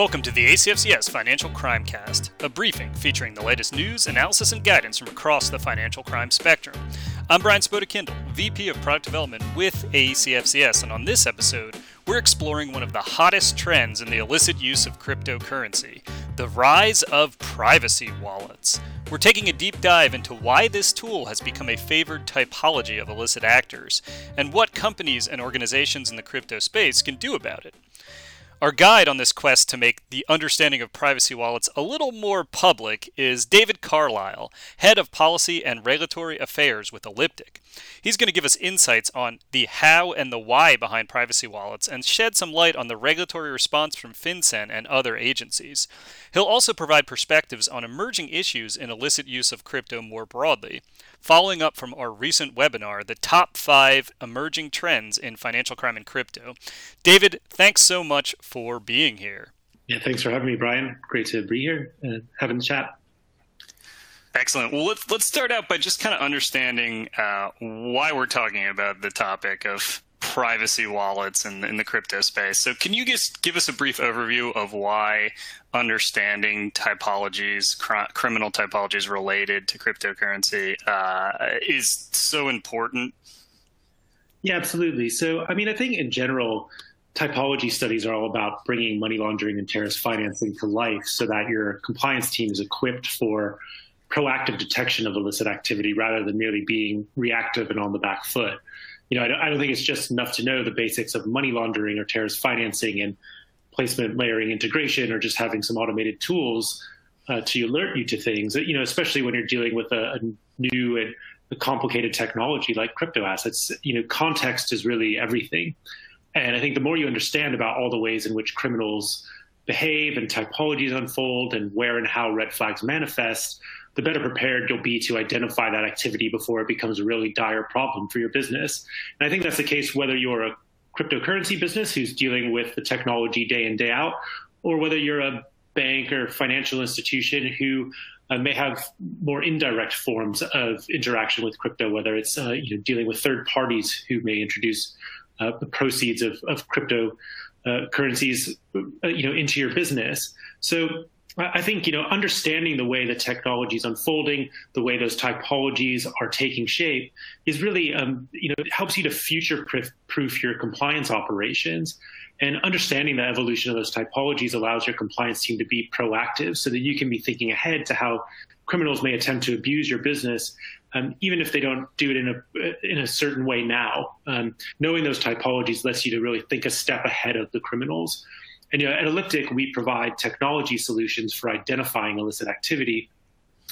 Welcome to the ACFCS Financial Crime Cast, a briefing featuring the latest news, analysis, and guidance from across the financial crime spectrum. I'm Brian Spoda VP of Product Development with ACFCS, and on this episode, we're exploring one of the hottest trends in the illicit use of cryptocurrency the rise of privacy wallets. We're taking a deep dive into why this tool has become a favored typology of illicit actors, and what companies and organizations in the crypto space can do about it. Our guide on this quest to make the understanding of privacy wallets a little more public is David Carlisle, Head of Policy and Regulatory Affairs with Elliptic. He's going to give us insights on the how and the why behind privacy wallets and shed some light on the regulatory response from FinCEN and other agencies. He'll also provide perspectives on emerging issues in illicit use of crypto more broadly following up from our recent webinar, The Top 5 Emerging Trends in Financial Crime and Crypto. David, thanks so much for being here. Yeah, thanks for having me, Brian. Great to be here and having the chat. Excellent. Well, let's let's start out by just kind of understanding uh, why we're talking about the topic of privacy wallets in, in the crypto space. So, can you just give us a brief overview of why understanding typologies, cr- criminal typologies related to cryptocurrency, uh, is so important? Yeah, absolutely. So, I mean, I think in general, typology studies are all about bringing money laundering and terrorist financing to life so that your compliance team is equipped for proactive detection of illicit activity rather than merely being reactive and on the back foot you know, I don't, think it's just enough to know the basics of money laundering or terrorist financing and placement layering integration or just having some automated tools uh, to alert you to things. You know, especially when you're dealing with a, a new and a complicated technology like crypto assets. You know, context is really everything. And I think the more you understand about all the ways in which criminals behave and typologies unfold and where and how red flags manifest, the better prepared you'll be to identify that activity before it becomes a really dire problem for your business. And I think that's the case whether you're a cryptocurrency business who's dealing with the technology day in, day out, or whether you're a bank or financial institution who uh, may have more indirect forms of interaction with crypto, whether it's uh, you know, dealing with third parties who may introduce uh, the proceeds of, of crypto uh, currencies uh, you know, into your business. So I think you know understanding the way the technology is unfolding, the way those typologies are taking shape, is really um, you know it helps you to future proof your compliance operations. And understanding the evolution of those typologies allows your compliance team to be proactive, so that you can be thinking ahead to how criminals may attempt to abuse your business, um, even if they don't do it in a in a certain way now. Um, knowing those typologies lets you to really think a step ahead of the criminals. And you know, at Elliptic, we provide technology solutions for identifying illicit activity.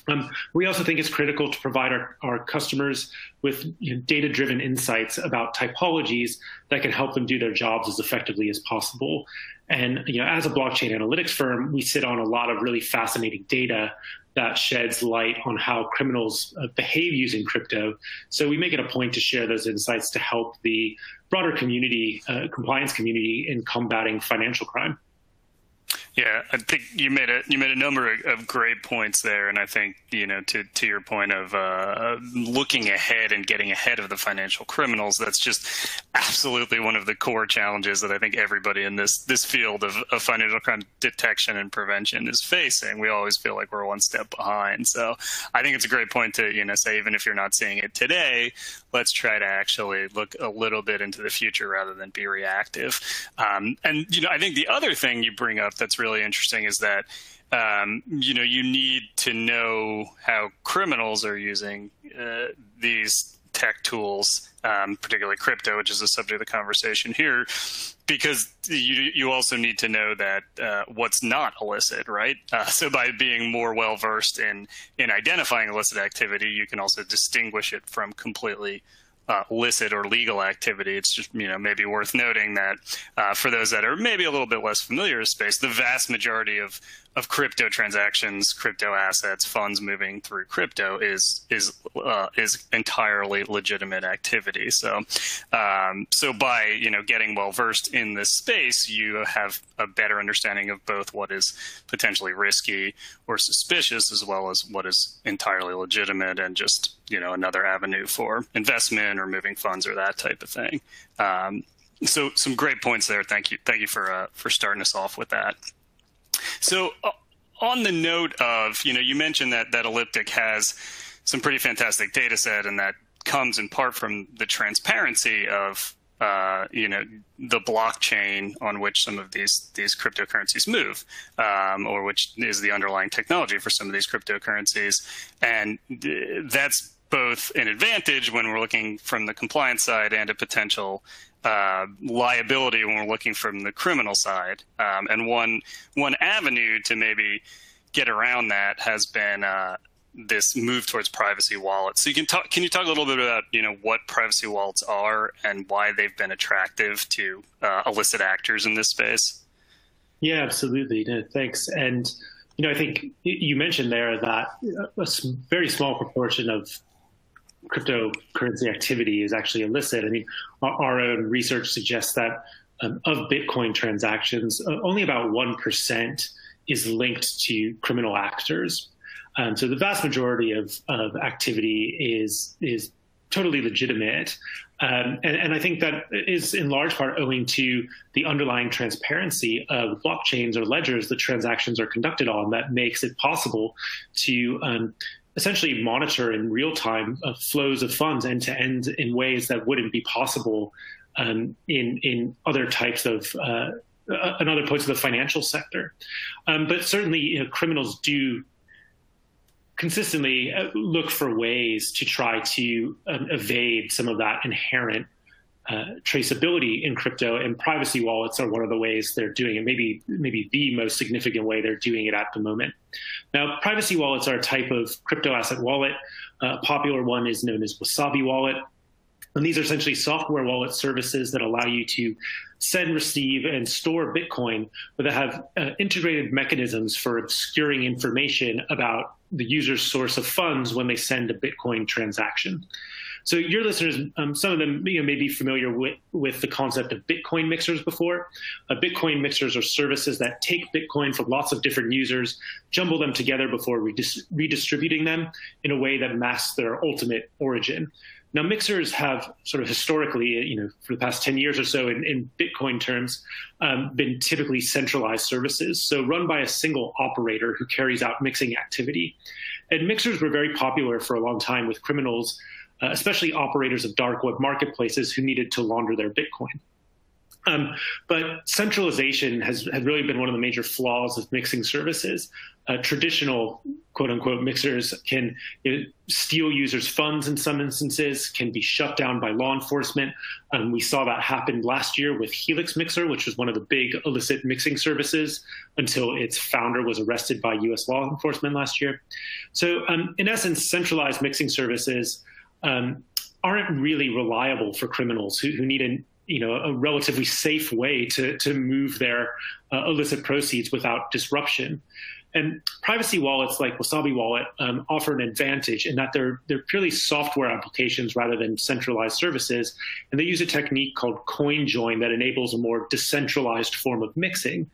Um, we also think it's critical to provide our, our customers with you know, data driven insights about typologies that can help them do their jobs as effectively as possible. And you know, as a blockchain analytics firm, we sit on a lot of really fascinating data that sheds light on how criminals uh, behave using crypto. So we make it a point to share those insights to help the broader community, uh, compliance community, in combating financial crime. Yeah, I think you made a you made a number of great points there, and I think you know to to your point of uh, looking ahead and getting ahead of the financial criminals. That's just absolutely one of the core challenges that I think everybody in this this field of, of financial crime detection and prevention is facing. We always feel like we're one step behind. So I think it's a great point to you know say even if you're not seeing it today, let's try to actually look a little bit into the future rather than be reactive. Um, and you know I think the other thing you bring up that's really really interesting is that um, you know you need to know how criminals are using uh, these tech tools, um, particularly crypto, which is the subject of the conversation here, because you you also need to know that uh, what's not illicit, right? Uh, so by being more well versed in in identifying illicit activity, you can also distinguish it from completely uh, illicit or legal activity. It's just you know maybe worth noting that uh, for those that are maybe a little bit less familiar with space, the vast majority of of crypto transactions, crypto assets, funds moving through crypto is is uh, is entirely legitimate activity. So, um, so by you know getting well versed in this space, you have a better understanding of both what is potentially risky or suspicious, as well as what is entirely legitimate and just you know another avenue for investment or moving funds or that type of thing. Um, so, some great points there. Thank you. Thank you for uh, for starting us off with that. So, uh, on the note of, you know, you mentioned that that Elliptic has some pretty fantastic data set, and that comes in part from the transparency of uh, you know the blockchain on which some of these these cryptocurrencies move, um, or which is the underlying technology for some of these cryptocurrencies, and that's both an advantage when we're looking from the compliance side and a potential uh, liability when we're looking from the criminal side. Um, and one one avenue to maybe get around that has been uh, this move towards privacy wallets. So you can talk. Can you talk a little bit about you know what privacy wallets are and why they've been attractive to uh, illicit actors in this space? Yeah, absolutely. No, thanks. And you know, I think you mentioned there that a very small proportion of cryptocurrency activity is actually illicit. I mean, our own research suggests that um, of Bitcoin transactions, uh, only about one percent is linked to criminal actors. Um, so the vast majority of, of activity is is totally legitimate. Um, and, and, I think that is in large part owing to the underlying transparency of blockchains or ledgers the transactions are conducted on that makes it possible to um, essentially monitor in real time uh, flows of funds end to end in ways that wouldn't be possible um, in, in other types of uh, uh, in other parts of the financial sector. Um, but certainly, you know, criminals do consistently uh, look for ways to try to um, evade some of that inherent uh, traceability in crypto, and privacy wallets are one of the ways they're doing it. Maybe maybe the most significant way they're doing it at the moment. Now, privacy wallets are a type of crypto asset wallet. Uh, a popular one is known as Wasabi Wallet. And these are essentially software wallet services that allow you to send, receive, and store Bitcoin, but that have uh, integrated mechanisms for obscuring information about the user's source of funds when they send a Bitcoin transaction. So your listeners, um, some of them you know, may be familiar with, with the concept of Bitcoin mixers before. Uh, Bitcoin mixers are services that take Bitcoin from lots of different users, jumble them together before redis- redistributing them in a way that masks their ultimate origin. Now, mixers have sort of historically, you know, for the past 10 years or so in, in Bitcoin terms, um, been typically centralized services. So run by a single operator who carries out mixing activity. And mixers were very popular for a long time with criminals, uh, especially operators of dark web marketplaces who needed to launder their Bitcoin. Um, but centralization has, has really been one of the major flaws of mixing services. Uh, traditional quote unquote mixers can you know, steal users' funds in some instances, can be shut down by law enforcement. Um, we saw that happen last year with Helix Mixer, which was one of the big illicit mixing services until its founder was arrested by US law enforcement last year. So, um, in essence, centralized mixing services um, aren't really reliable for criminals who, who need an you know a relatively safe way to to move their uh, illicit proceeds without disruption. And privacy wallets like Wasabi Wallet um, offer an advantage in that they're they're purely software applications rather than centralized services, and they use a technique called coin join that enables a more decentralized form of mixing.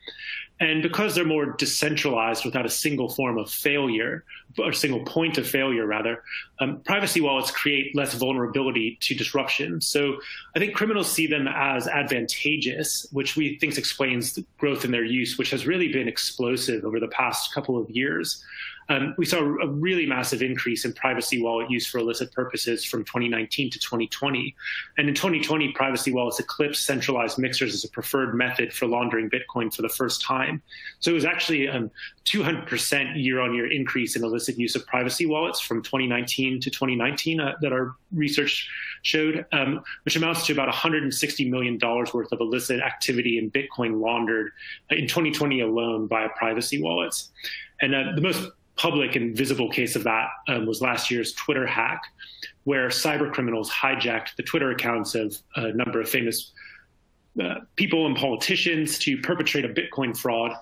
And because they're more decentralized without a single form of failure, or single point of failure, rather, um, privacy wallets create less vulnerability to disruption. So I think criminals see them as advantageous, which we think explains the growth in their use, which has really been explosive over the past couple of years. Um, we saw a really massive increase in privacy wallet use for illicit purposes from 2019 to 2020. And in 2020, privacy wallets eclipsed centralized mixers as a preferred method for laundering Bitcoin for the first time. So it was actually a 200% year on year increase in illicit use of privacy wallets from 2019 to 2019 uh, that our research showed, um, which amounts to about $160 million worth of illicit activity in Bitcoin laundered in 2020 alone via privacy wallets. And uh, the most public and visible case of that um, was last year's Twitter hack, where cyber criminals hijacked the Twitter accounts of a number of famous uh, people and politicians to perpetrate a Bitcoin fraud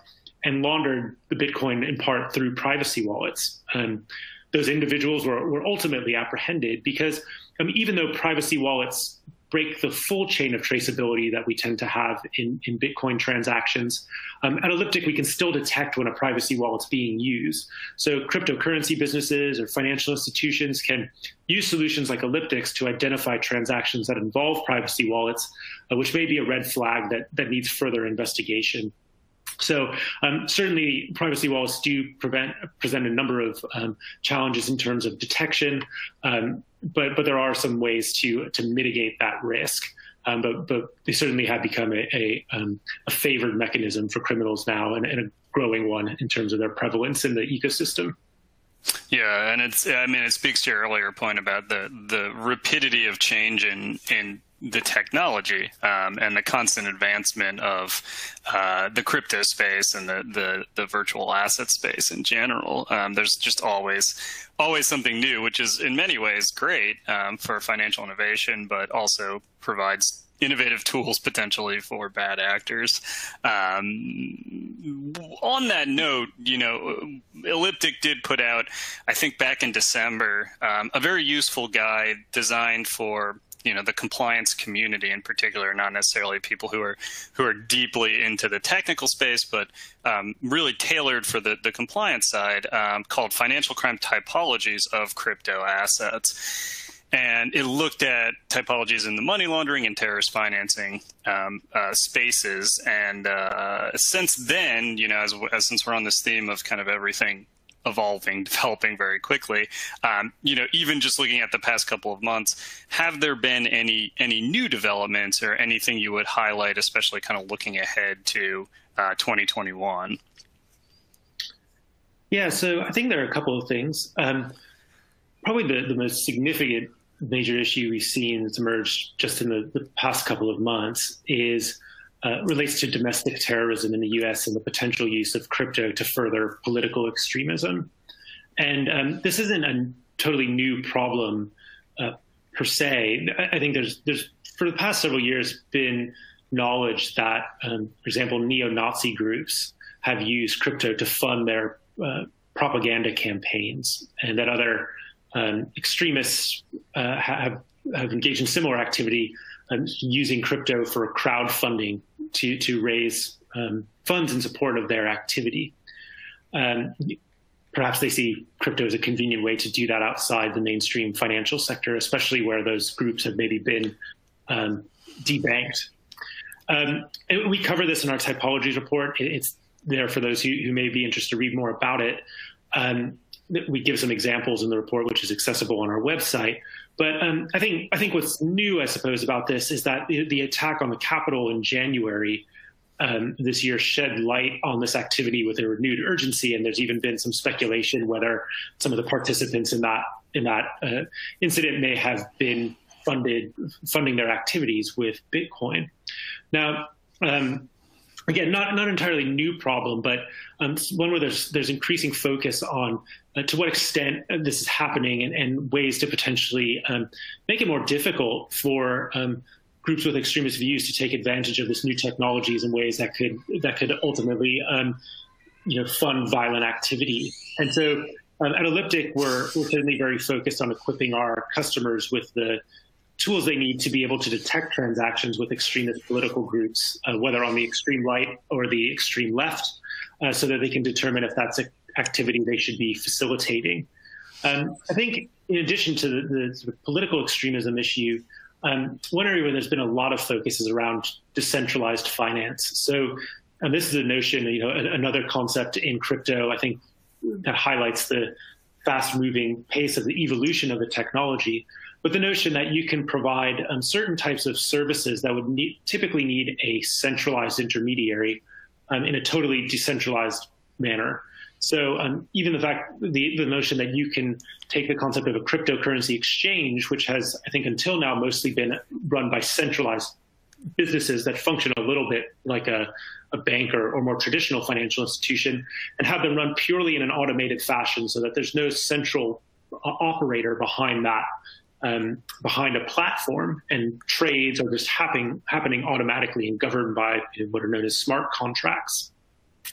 and laundered the Bitcoin in part through privacy wallets. Um, those individuals were, were ultimately apprehended because um, even though privacy wallets break the full chain of traceability that we tend to have in, in Bitcoin transactions. Um, at Elliptic, we can still detect when a privacy wallet's being used. So cryptocurrency businesses or financial institutions can use solutions like Elliptic's to identify transactions that involve privacy wallets, uh, which may be a red flag that, that needs further investigation. So um, certainly, privacy walls do prevent, present a number of um, challenges in terms of detection, um, but but there are some ways to to mitigate that risk. Um, but but they certainly have become a a, um, a favored mechanism for criminals now, and, and, a growing one in terms of their prevalence in the ecosystem. Yeah, and it's I mean it speaks to your earlier point about the the rapidity of change in in the technology um, and the constant advancement of uh, the crypto space and the, the, the virtual asset space in general. Um, there's just always always something new, which is in many ways great um, for financial innovation, but also provides innovative tools potentially for bad actors. Um, on that note, you know, Elliptic did put out, I think back in December, um, a very useful guide designed for you know the compliance community in particular, not necessarily people who are who are deeply into the technical space, but um, really tailored for the the compliance side, um, called Financial Crime Typologies of Crypto Assets. And it looked at typologies in the money laundering and terrorist financing um, uh, spaces. And uh, since then, you know, as, as since we're on this theme of kind of everything evolving, developing very quickly. Um, you know, even just looking at the past couple of months, have there been any any new developments or anything you would highlight, especially kind of looking ahead to uh, 2021? Yeah, so I think there are a couple of things. Um, probably the, the most significant major issue we've seen that's emerged just in the, the past couple of months is uh, relates to domestic terrorism in the US and the potential use of crypto to further political extremism. And um, this isn't a totally new problem uh, per se. I think there's, there's, for the past several years, been knowledge that, um, for example, neo Nazi groups have used crypto to fund their uh, propaganda campaigns, and that other um, extremists uh, have, have engaged in similar activity using crypto for crowdfunding to to raise um, funds in support of their activity. Um, perhaps they see crypto as a convenient way to do that outside the mainstream financial sector, especially where those groups have maybe been um, debanked. Um, we cover this in our typologies report. It's there for those who, who may be interested to read more about it. Um, we give some examples in the report, which is accessible on our website. But um, I think I think what's new, I suppose, about this is that the, attack on the Capitol in January um, this year shed light on this activity with a renewed urgency, and there's even been some speculation whether some of the participants in that in that uh, incident may have been funded funding their activities with Bitcoin. Now. Um, again, not not entirely new problem, but um, one where there's there's increasing focus on uh, to what extent this is happening and, and ways to potentially um, make it more difficult for um, groups with extremist views to take advantage of this new technologies in ways that could that could ultimately um, you know fund violent activity. And so um, at Elliptic, we're, we're certainly very focused on equipping our customers with the tools they need to be able to detect transactions with extremist political groups, uh, whether on the extreme right or the extreme left, uh, so that they can determine if that's an activity they should be facilitating. Um, I think, in addition to the, the sort of political extremism issue, um, one area where there's been a lot of focus is around decentralized finance. So, and this is a notion, you know, another concept in crypto, I think, that highlights the fast moving pace of the evolution of the technology but the notion that you can provide um, certain types of services that would typically need a centralized intermediary um, in a totally decentralized manner. So um, even the fact, the, the notion that you can take the concept of a cryptocurrency exchange, which has, I think, until now mostly been run by centralized businesses that function a little bit like a, a bank or, or more traditional financial institution, and have them run purely in an automated fashion so that there's no central operator behind that um, behind a platform, and trades are just happening happening automatically and governed by what are known as smart contracts.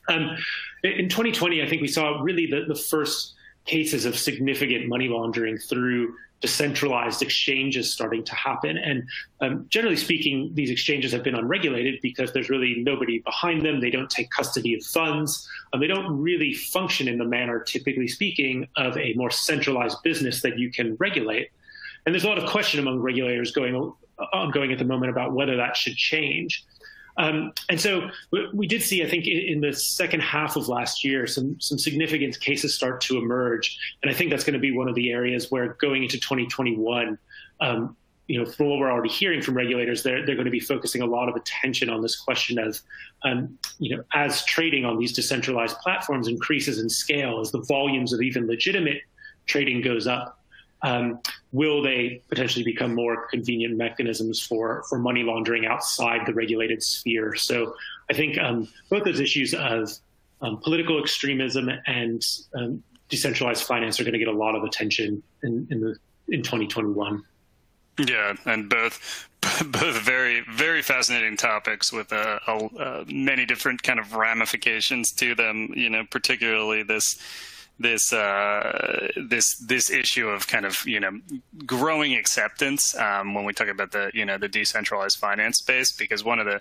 Um, in 2020, I think we saw really the, the first cases of significant money laundering through decentralized exchanges starting to happen. And um, generally speaking, these exchanges have been unregulated because there's really nobody behind them. They don't take custody of funds. Um, they don't really function in the manner, typically speaking, of a more centralized business that you can regulate. And there's a lot of question among regulators going ongoing at the moment about whether that should change. Um, and so we did see, I think, in the second half of last year, some some significant cases start to emerge, and I think that's going to be one of the areas where going into 2021. Um, you know, from what we're already hearing from regulators, they're, they're going to be focusing a lot of attention on this question of, um, you know, as trading on these decentralized platforms increases in scale, as the volumes of even legitimate trading goes up, um, will they potentially become more convenient mechanisms for, for money laundering outside the regulated sphere? So I think um, both those issues of um, political extremism and um, decentralized finance are going to get a lot of attention in, in, the, in 2021. Yeah, and both both very very fascinating topics with uh, uh, many different kind of ramifications to them. You know, particularly this this uh, this this issue of kind of you know growing acceptance um, when we talk about the you know the decentralized finance space because one of the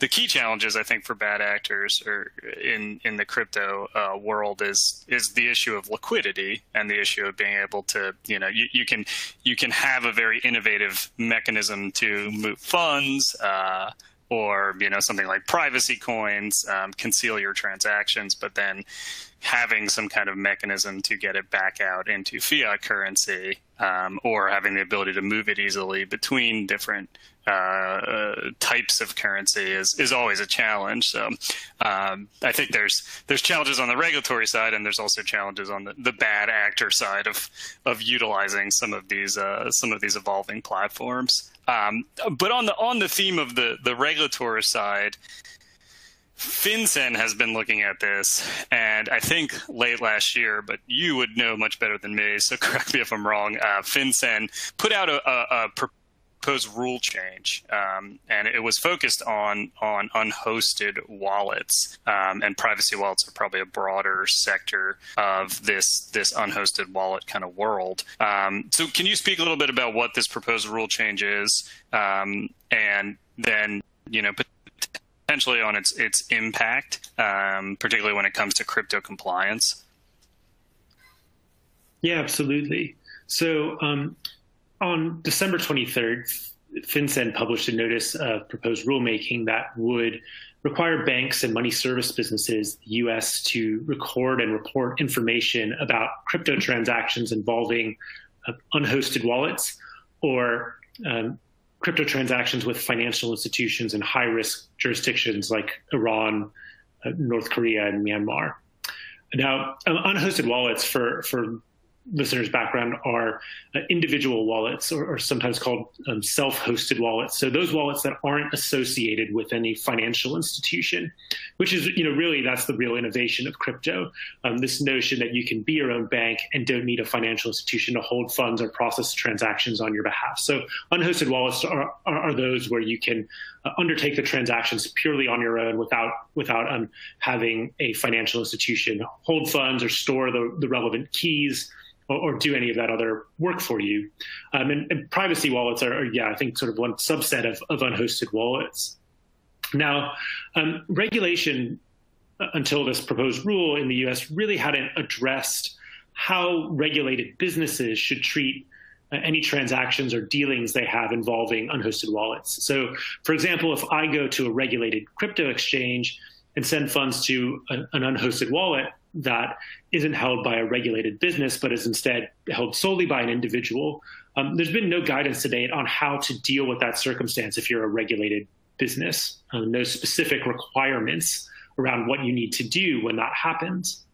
the key challenges I think for bad actors or in in the crypto uh, world is is the issue of liquidity and the issue of being able to you know you, you can you can have a very innovative mechanism to move funds. Uh, or you know something like privacy coins um, conceal your transactions but then having some kind of mechanism to get it back out into fiat currency um, or having the ability to move it easily between different uh, uh, types of currency is, is always a challenge. So um, I think there's there's challenges on the regulatory side, and there's also challenges on the, the bad actor side of of utilizing some of these uh, some of these evolving platforms. Um, but on the on the theme of the the regulatory side, FinCEN has been looking at this, and I think late last year, but you would know much better than me, so correct me if I'm wrong. Uh, FinCEN put out a, a, a proposed rule change, um, and it was focused on on unhosted wallets, um, and privacy wallets are probably a broader sector of this this unhosted wallet kind of world. Um, so, can you speak a little bit about what this proposed rule change is, um, and then you know potentially on its its impact, um, particularly when it comes to crypto compliance? Yeah, absolutely. So um, on December 23rd, FinCEN published a notice of proposed rulemaking that would require banks and money service businesses, the U.S., to record and report information about crypto transactions involving uh, unhosted wallets or um, crypto transactions with financial institutions in high risk jurisdictions like Iran, uh, North Korea, and Myanmar. Now, unhosted wallets for, for listeners' background are uh, individual wallets, or, or sometimes called um, self-hosted wallets. So those wallets that aren't associated with any financial institution, which is, you know, really that's the real innovation of crypto. Um, this notion that you can be your own bank and don't need a financial institution to hold funds or process transactions on your behalf. So unhosted wallets are, are, are those where you can uh, undertake the transactions purely on your own without without um, having a financial institution hold funds or store the, the relevant keys or, or, do any of that other work for you. Um, and, and, privacy wallets are, are, yeah, I think sort of one subset of, of unhosted wallets. Now, um, regulation uh, until this proposed rule in the US really hadn't addressed how regulated businesses should treat uh, any transactions or dealings they have involving unhosted wallets. So, for example, if I go to a regulated crypto exchange and send funds to an, an unhosted wallet, that isn't held by a regulated business, but is instead held solely by an individual. Um, there's been no guidance to date on how to deal with that circumstance if you're a regulated business. Um, no specific requirements around what you need to do when that happens.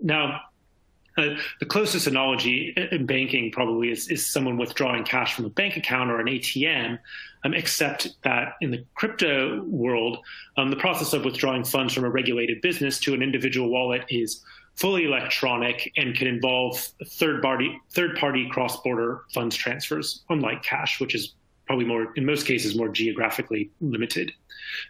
Now, uh, the closest analogy in banking probably is, is someone withdrawing cash from a bank account or an ATM, um, except that in the crypto world, um, the process of withdrawing funds from a regulated business to an individual wallet is fully electronic and can involve third party third party cross border funds transfers, unlike cash, which is probably more in most cases more geographically limited.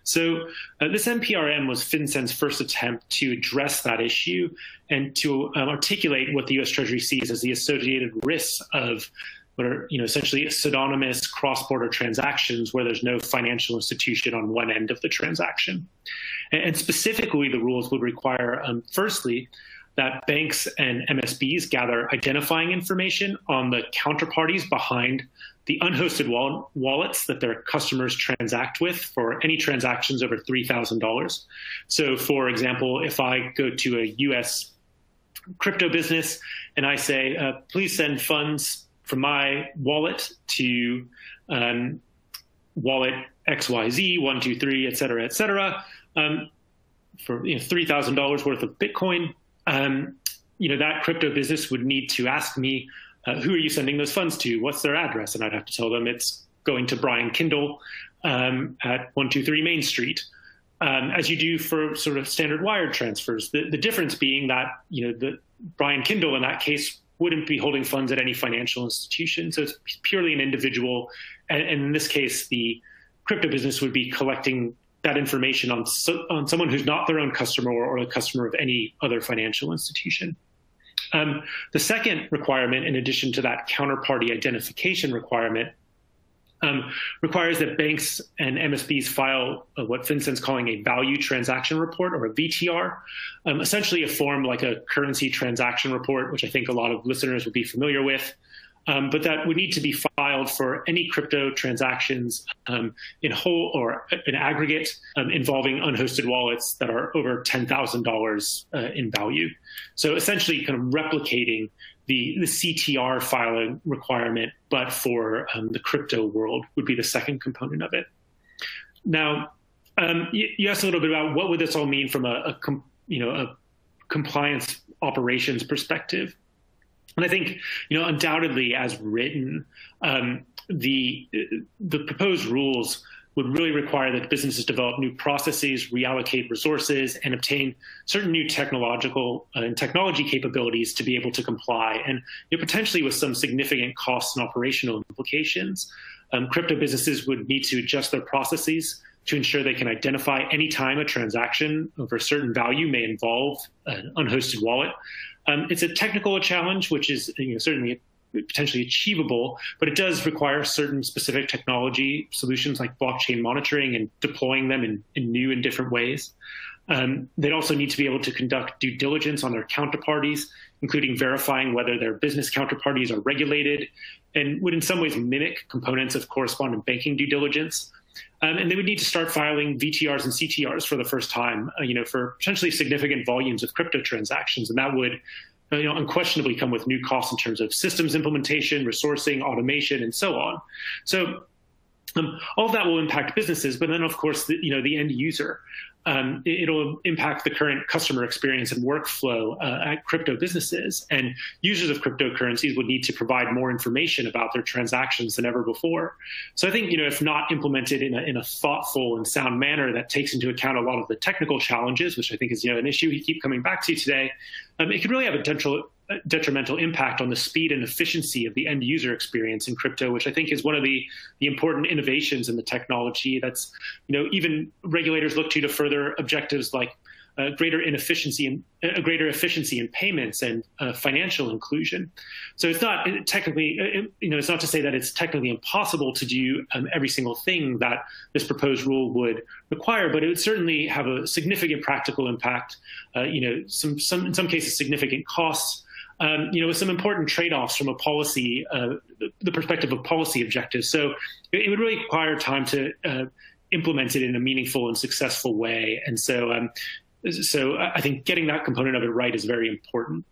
So uh, this NPRM was FinCEN's first attempt to address that issue and to um, articulate what the U.S. Treasury sees as the associated risks of what are you know essentially pseudonymous cross-border transactions where there's no financial institution on one end of the transaction. And, and specifically, the rules would require, um, firstly, that banks and MSBs gather identifying information on the counterparties behind the unhosted wall- wallets that their customers transact with for any transactions over $3,000. So, for example, if I go to a US crypto business and I say, uh, please send funds from my wallet to um, wallet XYZ, 123, et cetera, et cetera, um, for you know, $3,000 worth of Bitcoin, um, you know, that crypto business would need to ask me, uh, who are you sending those funds to? What's their address? And I'd have to tell them it's going to Brian Kindle um, at 123 Main Street. Um, as you do for sort of standard wire transfers. The, the difference being that you know the Brian Kindle in that case wouldn't be holding funds at any financial institution, so it's purely an individual. And, and in this case, the crypto business would be collecting that information on on someone who's not their own customer or, or a customer of any other financial institution. Um, the second requirement, in addition to that counterparty identification requirement, um, requires that banks and MSBs file uh, what FinCEN's calling a value transaction report or a VTR, um, essentially a form like a currency transaction report, which I think a lot of listeners would be familiar with. Um, but that would need to be filed for any crypto transactions um, in whole or in aggregate um, involving unhosted wallets that are over $10,000 uh, in value. So essentially, kind of replicating the, the CTR filing requirement, but for um, the crypto world would be the second component of it. Now, um, you, you, asked a little bit about what would this all mean from a, a you know a compliance operations perspective, and I think you know undoubtedly as written, um, the the proposed rules would really require that businesses develop new processes, reallocate resources, and obtain certain new technological uh, and technology capabilities to be able to comply, and you know, potentially with some significant costs and operational implications. Um, crypto businesses would need to adjust their processes to ensure they can identify any time a transaction over a certain value may involve an unhosted wallet. Um, it's a technical challenge, which is you know, certainly potentially achievable, but it does require certain specific technology solutions like blockchain monitoring and deploying them in, in new and different ways. Um, they'd also need to be able to conduct due diligence on their counterparties, including verifying whether their business counterparties are regulated and would in some ways mimic components of correspondent banking due diligence. Um, and they would need to start filing VTRs and CTRs for the first time, uh, you know, for potentially significant volumes of crypto transactions, and that would you know, unquestionably come with new costs in terms of systems implementation, resourcing, automation, and so on. So um, all that will impact businesses, but then of course, the, you know, the end user um, it, will impact the current customer experience and workflow uh, at crypto businesses. And users of cryptocurrencies would need to provide more information about their transactions than ever before. So I think, you know, if not implemented in a, in a thoughtful and sound manner that takes into account a lot of the technical challenges, which I think is, you know, an issue we keep coming back to today, um, it could really have a potential detrimental impact on the speed and efficiency of the end user experience in crypto, which I think is one of the, the important innovations in the technology. That's, you know, even regulators look to to further objectives like uh, greater inefficiency and a greater efficiency in payments and uh, financial inclusion. So it's not technically, uh, you know, it's not to say that it's technically impossible to do um, every single thing that this proposed rule would require, but it would certainly have a significant practical impact. Uh, you know, some, some in some cases significant costs um, you know, with some important trade-offs from a policy, uh, the perspective of policy objectives. So it, would really require time to uh, implement it in a meaningful and successful way. And so, um, so I think getting that component of it right is very important.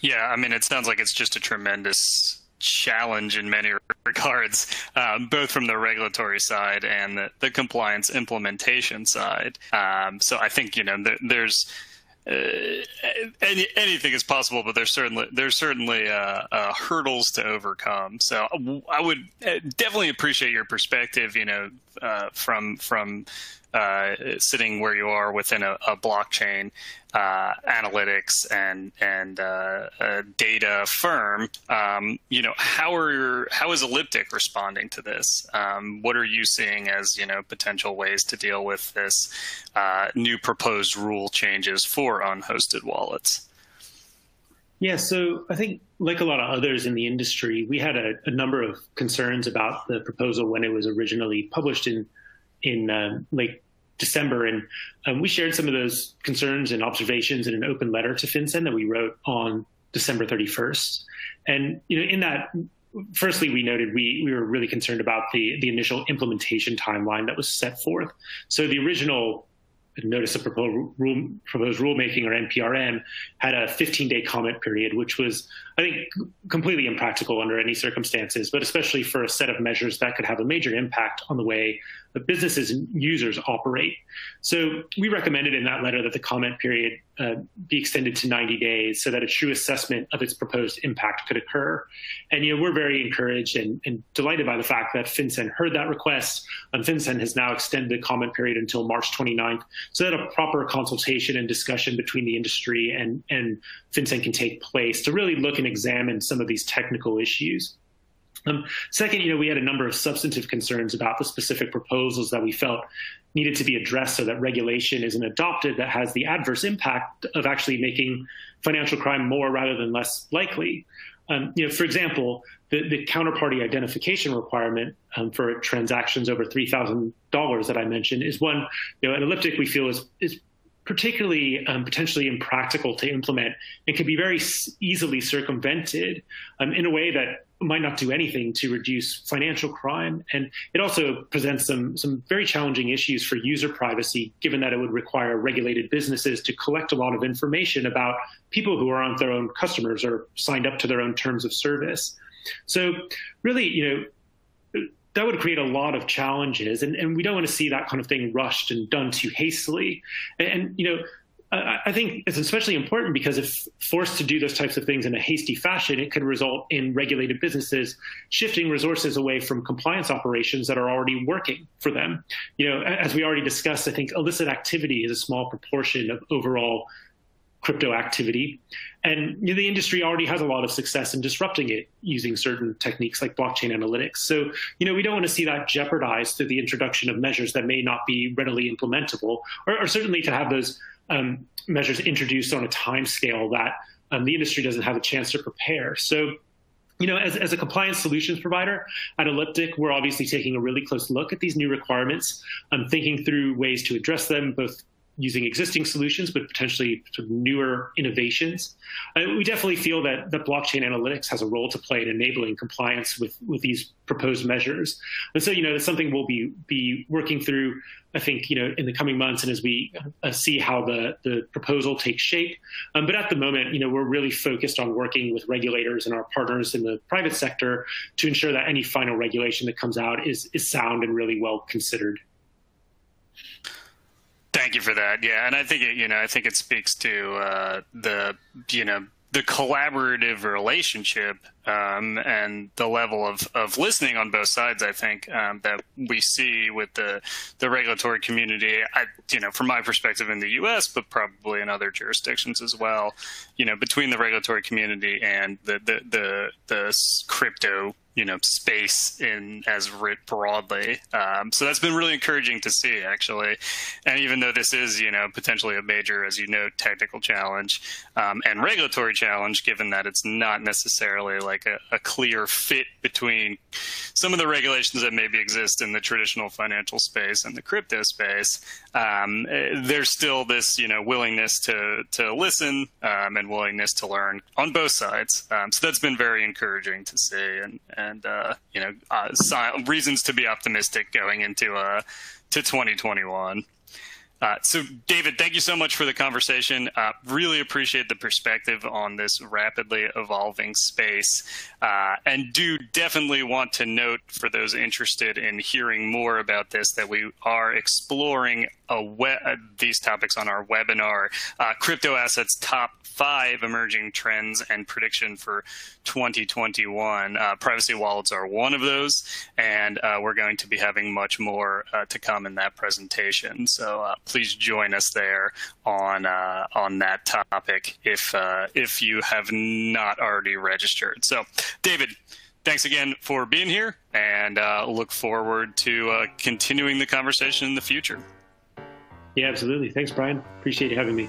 Yeah, I mean, it sounds like it's just a tremendous challenge in many regards, um, both from the regulatory side and the, the compliance implementation side. Um, so I think you know there, there's uh, any, anything is possible, but there's certainly there's certainly uh, uh, hurdles to overcome. So I would uh, definitely appreciate your perspective. You know, uh, from from uh, sitting where you are within a, a blockchain uh, analytics and and uh, data firm, um, you know how are how is Elliptic responding to this? Um, what are you seeing as you know potential ways to deal with this uh, new proposed rule changes for unhosted wallets? Yeah, so I think like a lot of others in the industry, we had a, a number of concerns about the proposal when it was originally published in in uh, late December, and um, we shared some of those concerns and observations in an open letter to FinCEN that we wrote on December 31st. And you know, in that, firstly, we noted we we were really concerned about the the initial implementation timeline that was set forth. So the original notice of proposed, rule, proposed rulemaking or NPRM had a 15 day comment period, which was, I think, completely impractical under any circumstances, but especially for a set of measures that could have a major impact on the way that businesses and users operate. So we recommended in that letter that the comment period uh, be extended to 90 days so that a true assessment of its proposed impact could occur. And you know, we're very encouraged and, and delighted by the fact that FinCEN heard that request. And FinCEN has now extended the comment period until March 29th so that a proper consultation and discussion between the industry and, and FinCEN can take place to really look examine some of these technical issues. Um, second, you know, we had a number of substantive concerns about the specific proposals that we felt needed to be addressed so that regulation isn't adopted that has the adverse impact of actually making financial crime more rather than less likely. Um, you know, for example, the, the counterparty identification requirement um, for transactions over three thousand dollars that I mentioned is one. You know, at Elliptic we feel is is particularly um, potentially impractical to implement and can be very easily circumvented um, in a way that might not do anything to reduce financial crime. And it also presents some, some very challenging issues for user privacy, given that it would require regulated businesses to collect a lot of information about people who aren't their own customers or signed up to their own terms of service. So really, you know, that would create a lot of challenges and, and we don't want to see that kind of thing rushed and done too hastily. and, and you know, I think it's especially important because if forced to do those types of things in a hasty fashion, it could result in regulated businesses shifting resources away from compliance operations that are already working for them. You know, as we already discussed, I think illicit activity is a small proportion of overall crypto activity. And you know, the industry already has a lot of success in disrupting it using certain techniques like blockchain analytics. So, you know, we don't want to see that jeopardized through the introduction of measures that may not be readily implementable, or, or certainly to have those um, measures introduced on a time scale that um, the industry doesn't have a chance to prepare. So, you know, as, as a compliance solutions provider at Elliptic, we're obviously taking a really close look at these new requirements, um, thinking through ways to address them, both using existing solutions, but potentially sort of newer innovations. Uh, we definitely feel that, that blockchain analytics has a role to play in enabling compliance with, with these proposed measures. And so, you know, that's something we'll be, be working through, I think, you know, in the coming months and as we uh, see how the, the proposal takes shape. Um, but at the moment, you know, we're really focused on working with regulators and our partners in the private sector to ensure that any final regulation that comes out is, is sound and really well considered. Thank you for that. Yeah, and I think it, you know, I think it speaks to uh, the you know the collaborative relationship um, and the level of, of listening on both sides, I think um, that we see with the the regulatory community. I, you know, from my perspective in the U.S., but probably in other jurisdictions as well. You know, between the regulatory community and the the the, the crypto you know space in as writ broadly. Um, so that's been really encouraging to see actually. And even though this is you know potentially a major, as you know, technical challenge um, and regulatory challenge, given that it's not necessarily like a, a, clear fit between some of the regulations that maybe exist in the traditional financial space and the crypto space, um, there's still this you know willingness to to listen um, and willingness to learn on both sides. Um, so that's been very encouraging to see and and uh, you know uh, reasons to be optimistic going into uh, to 2021. Uh, so, David, thank you so much for the conversation. Uh, really appreciate the perspective on this rapidly evolving space. Uh, and do definitely want to note for those interested in hearing more about this that we are exploring we- uh, these topics on our webinar uh, Crypto Assets Top Five Emerging Trends and Prediction for 2021. Uh, privacy wallets are one of those, and we're going to be having much more to come in that presentation. So, please join us there on uh, on that topic if uh, if you have not already registered. So, David, thanks again for being here, and uh, look forward to uh, continuing the conversation in the future. Yeah, absolutely. Thanks, Brian. Appreciate you having me.